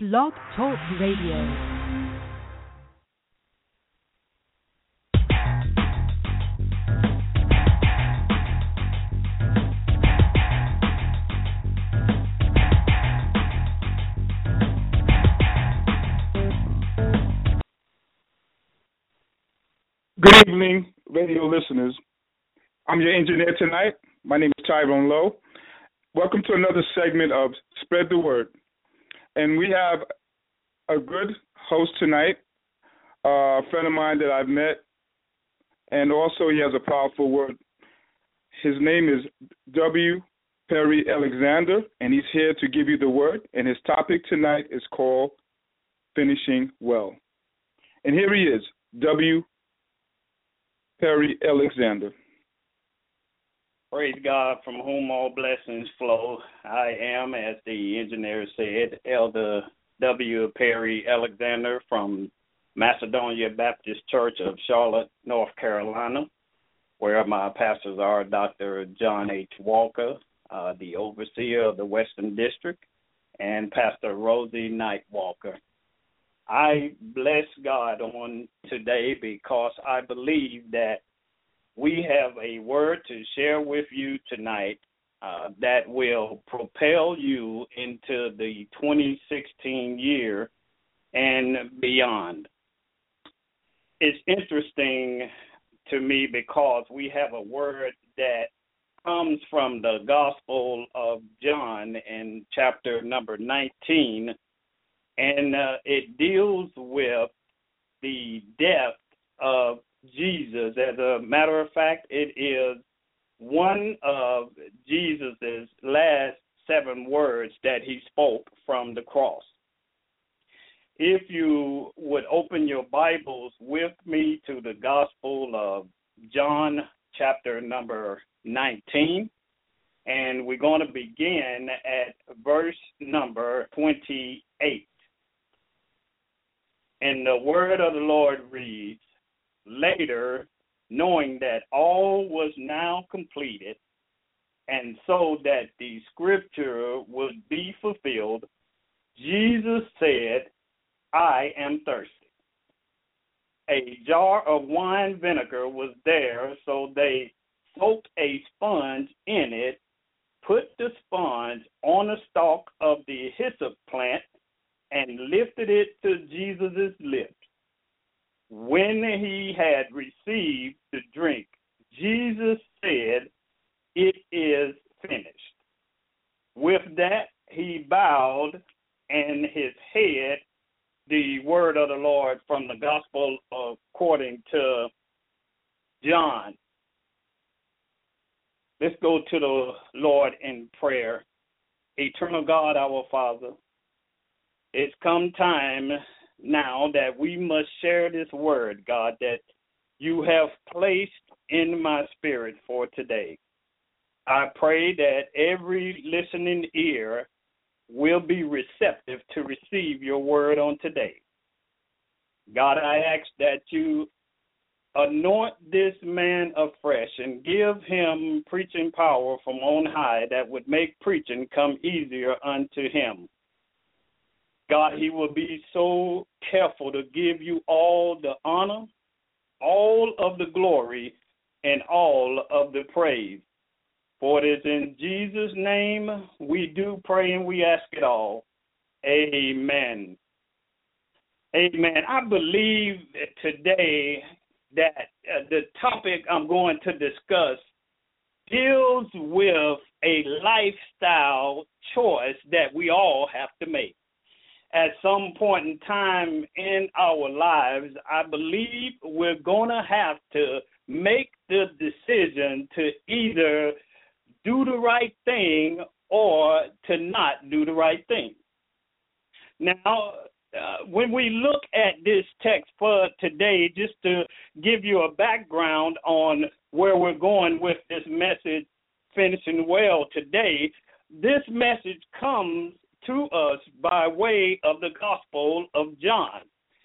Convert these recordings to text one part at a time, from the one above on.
Blog Talk Radio. Good evening, radio listeners. I'm your engineer tonight. My name is Tyrone Lowe. Welcome to another segment of Spread the Word. And we have a good host tonight, a friend of mine that I've met, and also he has a powerful word. His name is W. Perry Alexander, and he's here to give you the word. And his topic tonight is called Finishing Well. And here he is, W. Perry Alexander. Praise God from whom all blessings flow. I am, as the engineer said, Elder W. Perry Alexander from Macedonia Baptist Church of Charlotte, North Carolina, where my pastors are Dr. John H. Walker, uh, the overseer of the Western District, and Pastor Rosie Knight Walker. I bless God on today because I believe that we have a word to share with you tonight uh, that will propel you into the 2016 year and beyond. It's interesting to me because we have a word that comes from the Gospel of John in chapter number 19, and uh, it deals with the death of Jesus. As a matter of fact, it is one of Jesus's last seven words that he spoke from the cross. If you would open your Bibles with me to the Gospel of John, chapter number 19, and we're going to begin at verse number 28. And the word of the Lord reads, later, knowing that all was now completed, and so that the scripture would be fulfilled, Jesus said, I am thirsty. A jar of wine vinegar was there, so they soaked a sponge in it, put the sponge on a stalk of the hyssop plant, and lifted it to Jesus' lips. When he had received the drink, Jesus said, It is finished. With that, he bowed and his head, the word of the Lord from the Gospel according to John. Let's go to the Lord in prayer. Eternal God, our Father, it's come time now that we must share this word, God, that you have placed in my spirit for today. I pray that every listening ear will be receptive to receive your word on today. God, I ask that you anoint this man afresh and give him preaching power from on high that would make preaching come easier unto him. God, He will be so careful to give you all the honor, all of the glory, and all of the praise. For it is in Jesus' name we do pray and we ask it all. Amen. Amen. I believe today that uh, the topic I'm going to discuss deals with a lifestyle choice that we all have to make at some point in time in our lives, I believe we're going to have to make the decision to either do the right thing or to not do the right thing. Now, uh, when we look at this text for today, just to give you a background on where we're going with this message, finishing well today, this message comes to us by way of the Gospel of John.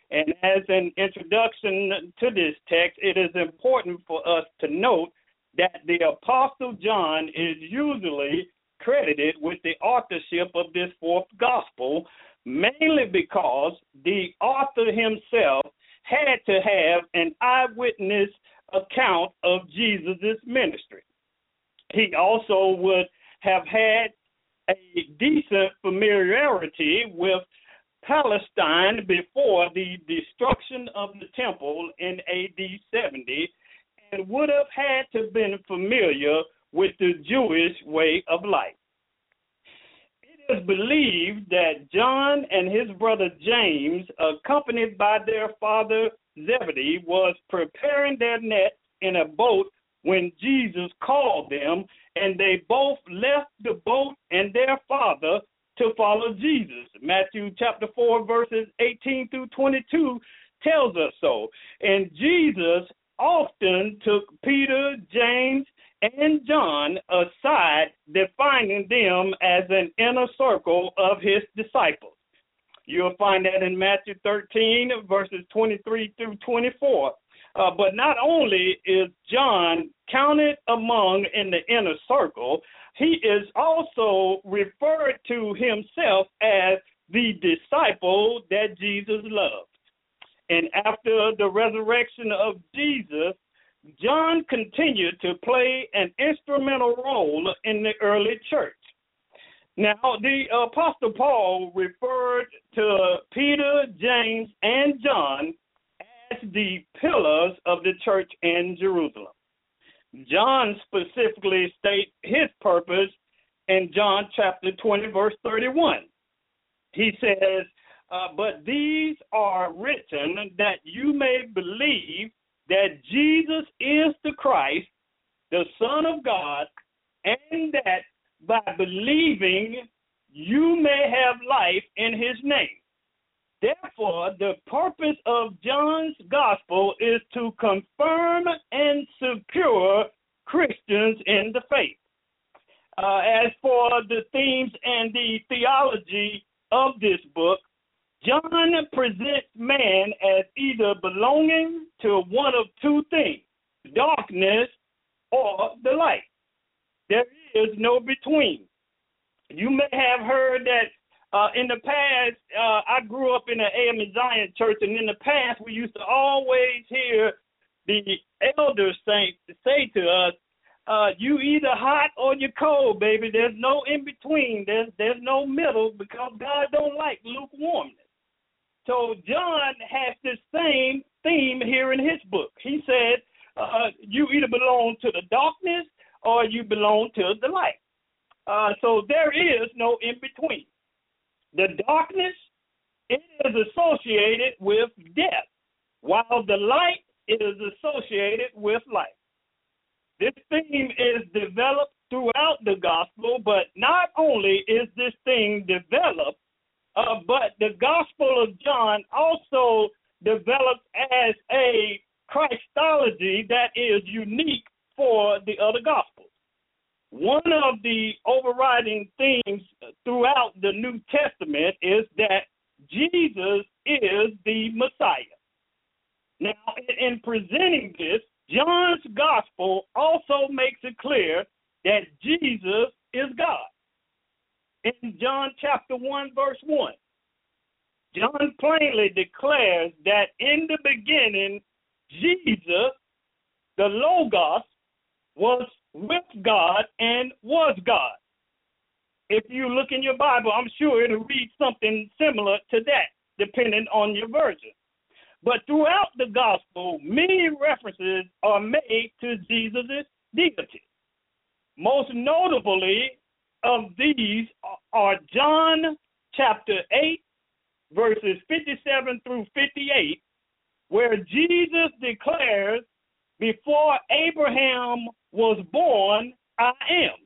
And as an introduction to this text, it is important for us to note that the Apostle John is usually credited with the authorship of this fourth Gospel, mainly because the author himself had to have an eyewitness account of Jesus' ministry. He also would have had a decent familiarity with Palestine before the destruction of the temple in AD 70 and would have had to have been familiar with the Jewish way of life. It is believed that John and his brother James, accompanied by their father Zebedee, was preparing their nets in a boat when Jesus called them, and they both left the boat and their father to follow Jesus. Matthew chapter 4, verses 18 through 22 tells us so. And Jesus often took Peter, James, and John aside, defining them as an inner circle of his disciples. You'll find that in Matthew 13, verses 23 through 24. Uh, but not only is John counted among in the inner circle, he is also referred to himself as the disciple that Jesus loved. And after the resurrection of Jesus, John continued to play an instrumental role in the early church. Now, the Apostle Paul referred to Peter, James, and John the pillars of the church in Jerusalem. John specifically states his purpose in John chapter 20, verse 31. He says, uh, But these are written that you may believe that Jesus is the Christ, the Son of God, and that by believing you may have life in his name. Therefore, the purpose of John's gospel is to confirm and secure Christians in the faith. Uh, as for the themes and the theology of this book, John presents man as either belonging to one of two things darkness or the light. There is no between. You may have heard that uh, in the past, uh, I grew up in an AME Zion church, and in the past, we used to always hear the elders say, say to us, uh, "You either hot or you cold, baby. There's no in between. There's there's no middle because God don't like lukewarmness." So John has this same theme here in his book. He said, uh, "You either belong to the darkness or you belong to the light." Uh, so there is no in between. The darkness is associated with death, while the light is associated with life. This theme is developed throughout the gospel, but not only is this thing developed, uh, but the gospel of John also developed as a Christology that is unique for the other gospels. One of the overriding themes throughout the New Testament is that Jesus is the Messiah. Now, in presenting this, John's gospel also makes it clear that Jesus is God. In John chapter 1, verse 1, John plainly declares that in the beginning, Jesus, the Logos, was with God and was God. If you look in your Bible, I'm sure it'll read something similar to that, depending on your version. But throughout the gospel, many references are made to Jesus' deity. Most notably of these are John chapter 8, verses 57 through 58, where Jesus declares, Before Abraham was born, I am.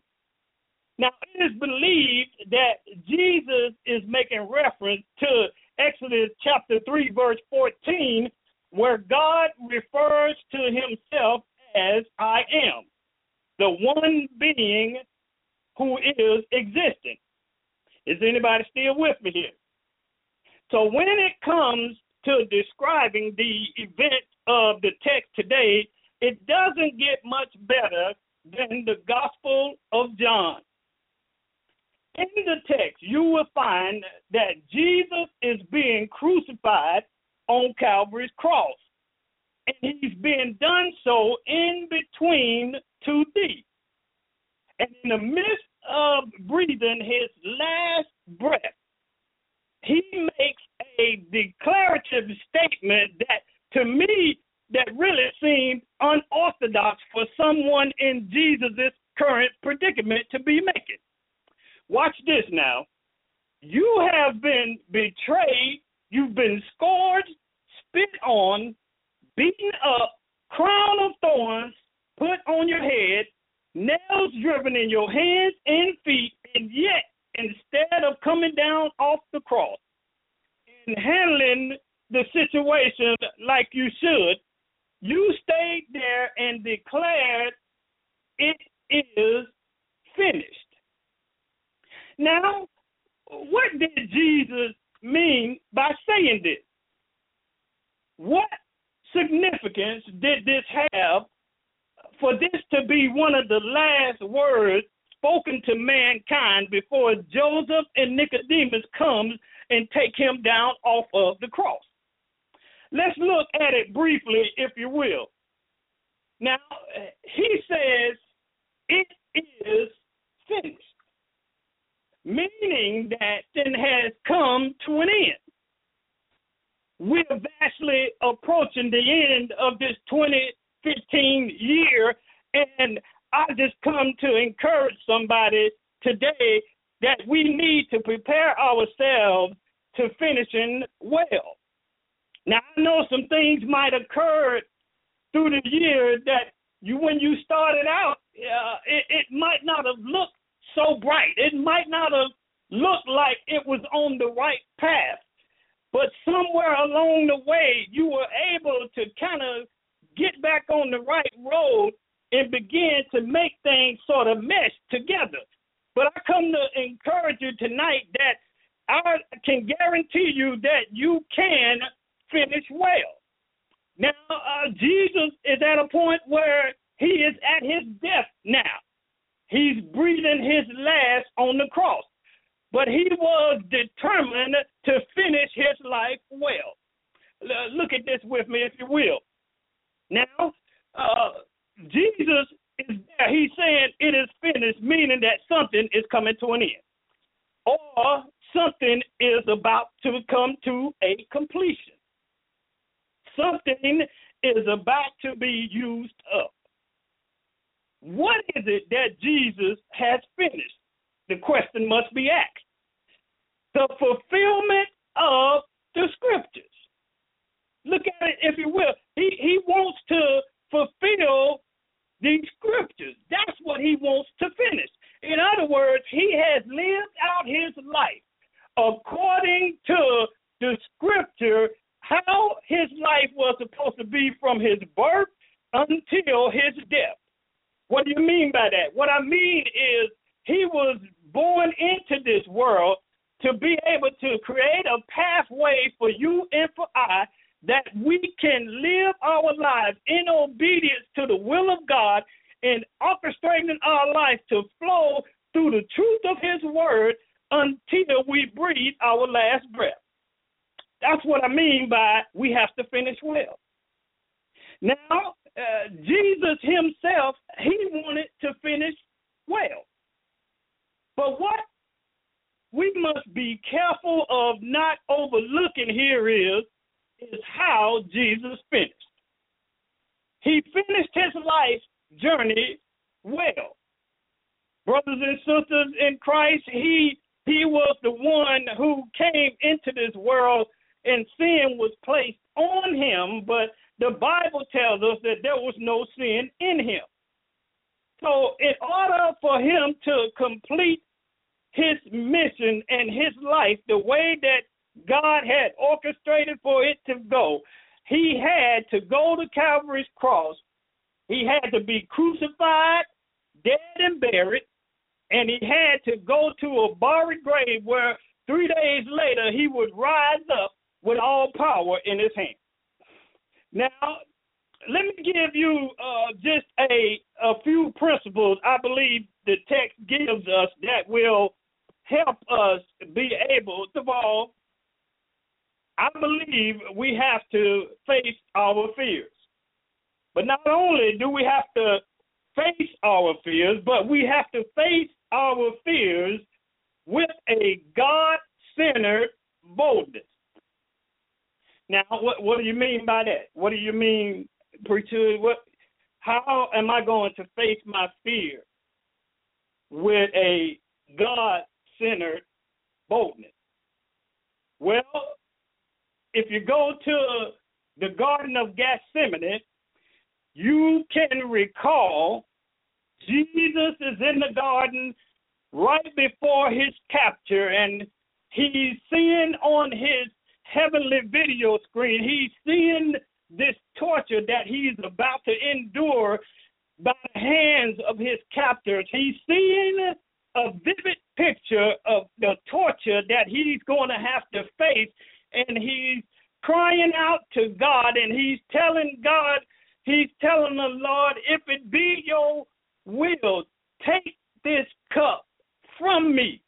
Now, it is believed that Jesus is making reference to Exodus chapter 3, verse 14, where God refers to himself as I am, the one being who is existing. Is anybody still with me here? So, when it comes to describing the event of the text today, it doesn't get much better than the Gospel of John. in the text, you will find that Jesus is being crucified on Calvary's cross. And he's being done so in between two thieves. And in the midst of breathing his last breath, he makes a declarative statement that to me that really seemed unorthodox for someone in Jesus' current predicament to be making. Watch this now. You have been betrayed, you've been scourged, spit on, beaten up, crown of thorns put on your head, nails driven in your hands and feet, and yet, instead of coming down off the cross and handling the situation like you should, you stayed there and declared it is finished. Now, what did Jesus mean by saying this? What significance did this have for this to be one of the last words spoken to mankind before Joseph and Nicodemus comes and take him down off of the cross? Let's look at it briefly, if you will. Now, he says, it is finished, meaning that it has come to an end. We're vastly approaching the end of this 2015 year, and I just come to encourage somebody today that we need to prepare ourselves to finishing well. Now I know some things might occur through the year that you when you started out, uh, it, it might not have looked so bright. It might not have looked like it was on the right path. But somewhere along the way, you were able to kind of get back on the right road and begin to make things sort of mesh together. But I come to encourage you tonight that I can guarantee you that you can finish well. Now, uh, Jesus is at a point where he is at his death now. He's breathing his last on the cross. But he was determined to finish his life well. Look at this with me, if you will. Now, uh, Jesus is there. He's saying it is finished, meaning that something is coming to an end. Or something is about to come to a completion. Something is about to be used up. What is it that Jesus has finished? The question must be asked. The fulfillment of the scriptures. Look at it, if you will. He, he wants to fulfill the scriptures. That's what he wants to finish. In other words, he has lived out his life according to the scripture how his life was supposed to be from his birth until his death. What do you mean by that? What I mean is he was born into this world to be able to create a pathway for you and for I that we can live our lives in obedience to the will of God and orchestrating our life to flow through the truth of His word until we breathe our last breath. That's what I mean by we have to finish well. Now, uh, Jesus himself, he wanted to finish well. But what we must be careful of not overlooking here is, is how Jesus finished. He finished his life journey well. Brothers and sisters in Christ, he he was the one who came into this world and sin was placed on him, but the Bible tells us that there was no sin in him. So, in order for him to complete his mission and his life the way that God had orchestrated for it to go, he had to go to Calvary's cross. He had to be crucified, dead, and buried, and he had to go to a buried grave where three days later he would rise up with all power in his hand. Now, let me give you uh, just a a few principles I believe the text gives us that will help us be able, to all, I believe we have to face our fears. But not only do we have to face our fears, but we have to face our fears with a God centered boldness. Now, what what do you mean by that? What do you mean, preacher? What? How am I going to face my fear with a God centered boldness? Well, if you go to the Garden of Gethsemane, you can recall Jesus is in the garden right before his capture, and he's seeing on his heavenly video screen, he's seeing this torture that he's about to endure by the hands of his captors. He's seeing a vivid picture of the torture that he's going to have to face, and he's crying out to God, and he's telling God, he's telling the Lord, if it be your will, take this cup from me.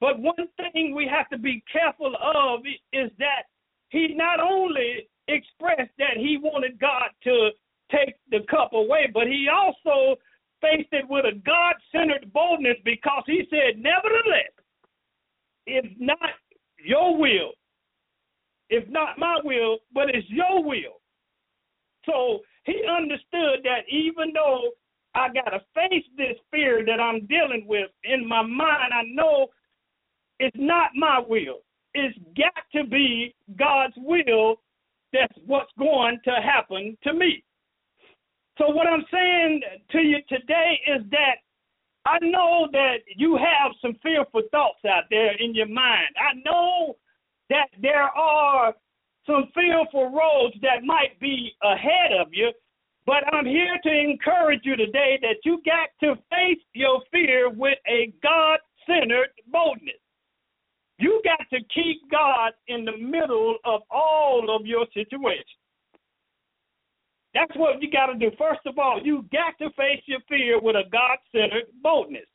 But one thing we have to be careful of is that he not only expressed that he wanted God to take the cup away, but he also faced it with a God centered boldness because he said, Nevertheless, if not your will, if not my will, but it's your will. So he understood that even though I got to face this fear that I'm dealing with in my mind, I know it's not my will. It's got to be God's will that's what's going to happen to me. So, what I'm saying to you today is that I know that you have some fearful thoughts out there in your mind. I know that there are some fearful roads that might be ahead of you, but I'm here to encourage you today that you got to face your fear with a God centered boldness. You got to keep God in the middle of all of your situations. That's what you got to do. First of all, you got to face your fear with a God centered boldness.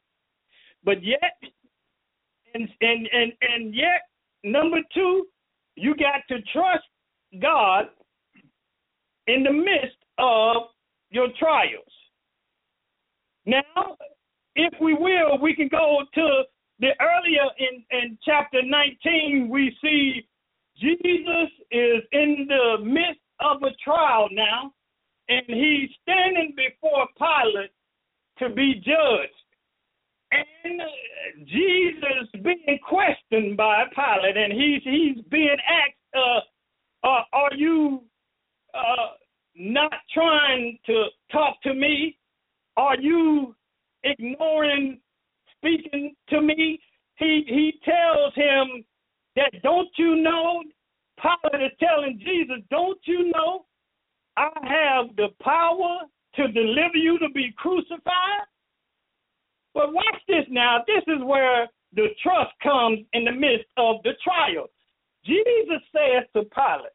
But yet, and, and, and, and yet, number two, you got to trust God in the midst of your trials. Now, if we will, we can go to the earlier in, in chapter 19, we see Jesus is in the midst of a trial now, and he's standing before Pilate to be judged. And Jesus being questioned by Pilate, and he's he's being asked, uh, uh, "Are you uh, not trying to talk to me? Are you ignoring speaking to me, he he tells him that don't you know? Pilate is telling Jesus, don't you know I have the power to deliver you to be crucified? But watch this now. This is where the trust comes in the midst of the trial. Jesus says to Pilate,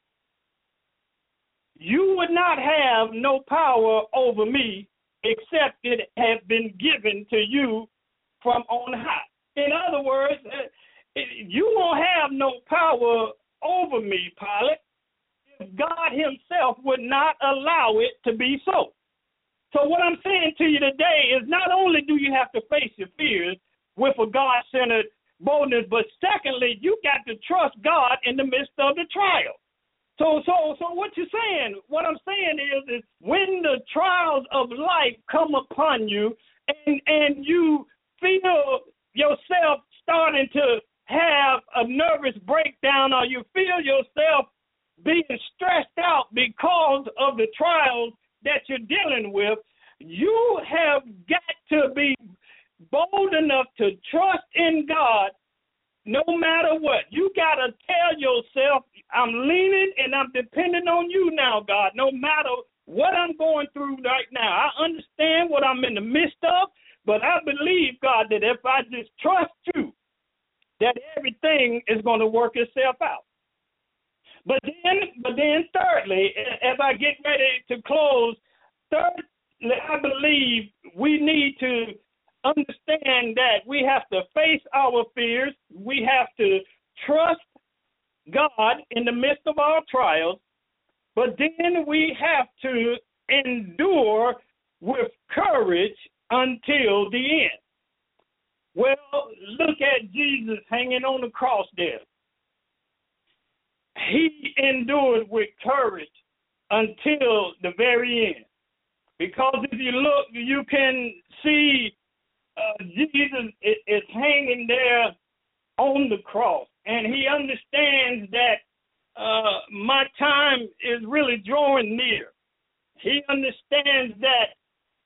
You would not have no power over me except it had been given to you from on high. In other words, uh, you won't have no power over me, Pilate, if God Himself would not allow it to be so. So, what I'm saying to you today is not only do you have to face your fears with a God centered boldness, but secondly, you got to trust God in the midst of the trial. So, so, so, what you're saying, what I'm saying is, is when the trials of life come upon you, and and you feel yourself starting to have a nervous breakdown or you feel yourself being stressed out because of the trials that you're dealing with, you have got to be bold enough to trust in God no matter what. You got to tell yourself, I'm leaning and I'm depending on you now, God, no matter what I'm going through right now. I understand what I'm in the midst of. But I believe, God, that if I just trust you, that everything is going to work itself out. But then, but then, thirdly, as I get ready to close, thirdly, I believe we need to understand that we have to face our fears. We have to trust God in the midst of our trials. But then we have to endure with courage until the end. Well, look at Jesus hanging on the cross there. He endured with courage until the very end. Because if you look, you can see uh, Jesus is hanging there on the cross, and he understands that uh, my time is really drawing near. He understands that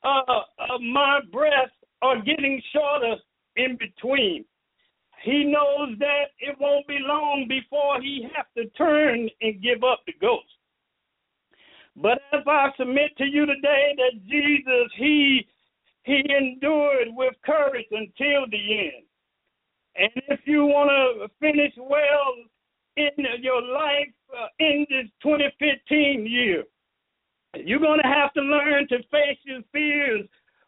uh, uh, my breaths are getting shorter in between. He knows that it won't be long before he has to turn and give up the ghost. But as I submit to you today that Jesus, he he endured with courage until the end. And if you want to finish well in your life uh, in this 2015 year, you're going to have to learn to face your fears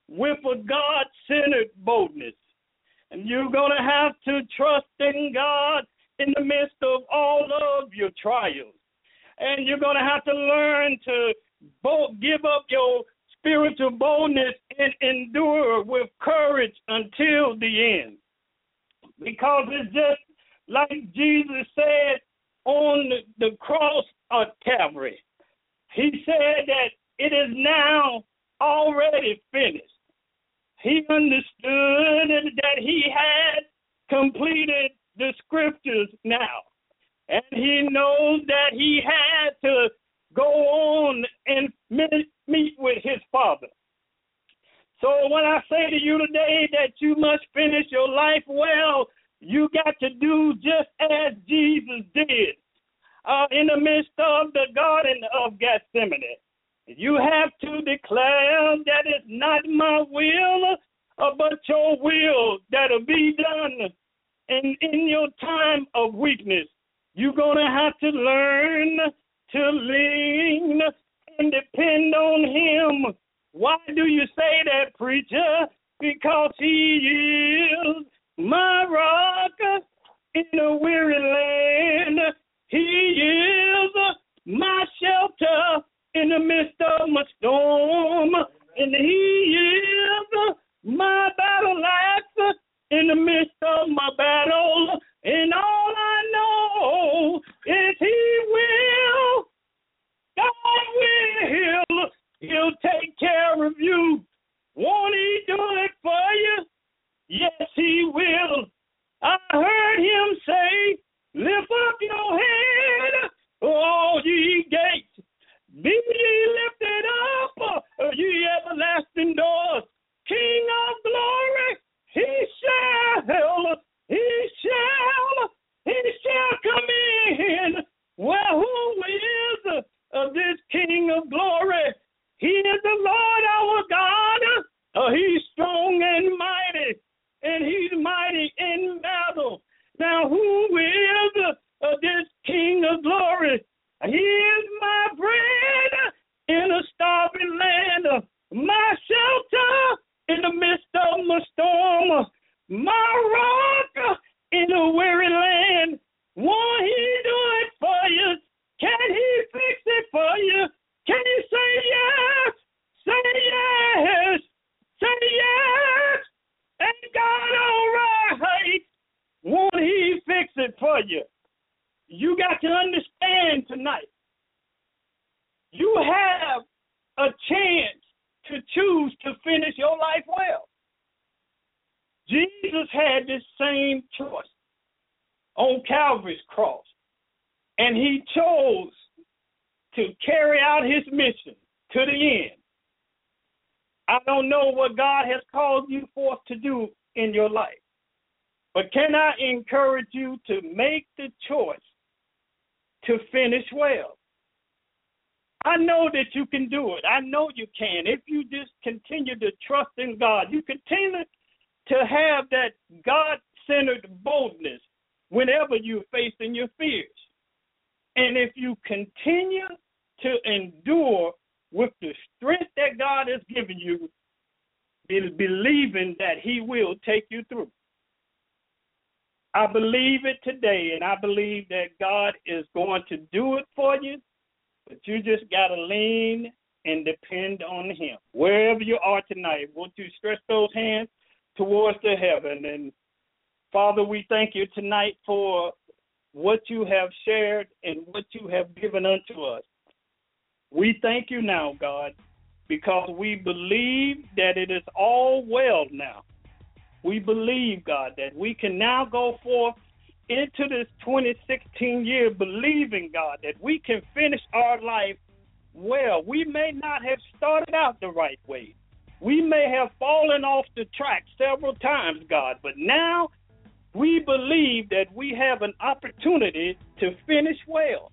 with a God centered boldness. And you're going to have to trust in God in the midst of all of your trials. And you're going to have to learn to both give up your spiritual boldness and endure with courage until the end. Because it's just like Jesus said on the cross of Calvary. He said that it is now already finished. He understood that he had completed the scriptures now. And he knows that he had to go on and meet with his father. So when I say to you today that you must finish your life well, you got to do just as Jesus did uh, in the midst of the Garden of Gethsemane. You have to declare that it's not my will, uh, but your will that'll be done. And in your time of weakness, you're going to have to learn to lean and depend on Him. Why do you say that, preacher? Because He is my rock in a weary land. He is my shelter in the midst of my storm, and He is my battle axe in the midst of my battle. And all I know is He will, God will, He'll take care of you. Won't He do it for you? Yes, He will. I heard Him say, Lift up your head, all ye gates. Be ye lifted up, ye everlasting doors. King of glory, he shall, understand tonight. You have a chance to choose to finish your life well. Jesus had this same choice on Calvary's cross, and he chose to carry out his mission to the end. I don't know what God has called you forth to do in your life, but can I encourage you to make the choice to finish well. I know that you can do it. I know you can. If you just continue to trust in God, you continue to have that God centered boldness whenever you're facing your fears. And if you continue to endure with the strength that God has given you, believing that He will take you through. I believe it today, and I believe that God is going to do it for you, but you just got to lean and depend on Him. Wherever you are tonight, won't you stretch those hands towards the heaven? And Father, we thank you tonight for what you have shared and what you have given unto us. We thank you now, God, because we believe that it is all well now. We believe, God, that we can now go forth into this 2016 year believing, God, that we can finish our life well. We may not have started out the right way. We may have fallen off the track several times, God, but now we believe that we have an opportunity to finish well.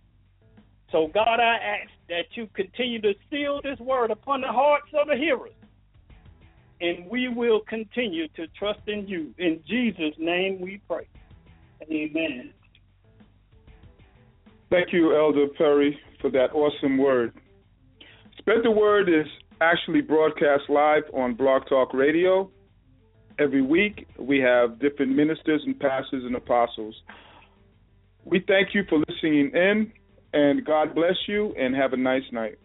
So, God, I ask that you continue to seal this word upon the hearts of the hearers. And we will continue to trust in you. In Jesus' name we pray. Amen. Thank you, Elder Perry, for that awesome word. Spread the Word is actually broadcast live on Blog Talk Radio. Every week, we have different ministers and pastors and apostles. We thank you for listening in, and God bless you, and have a nice night.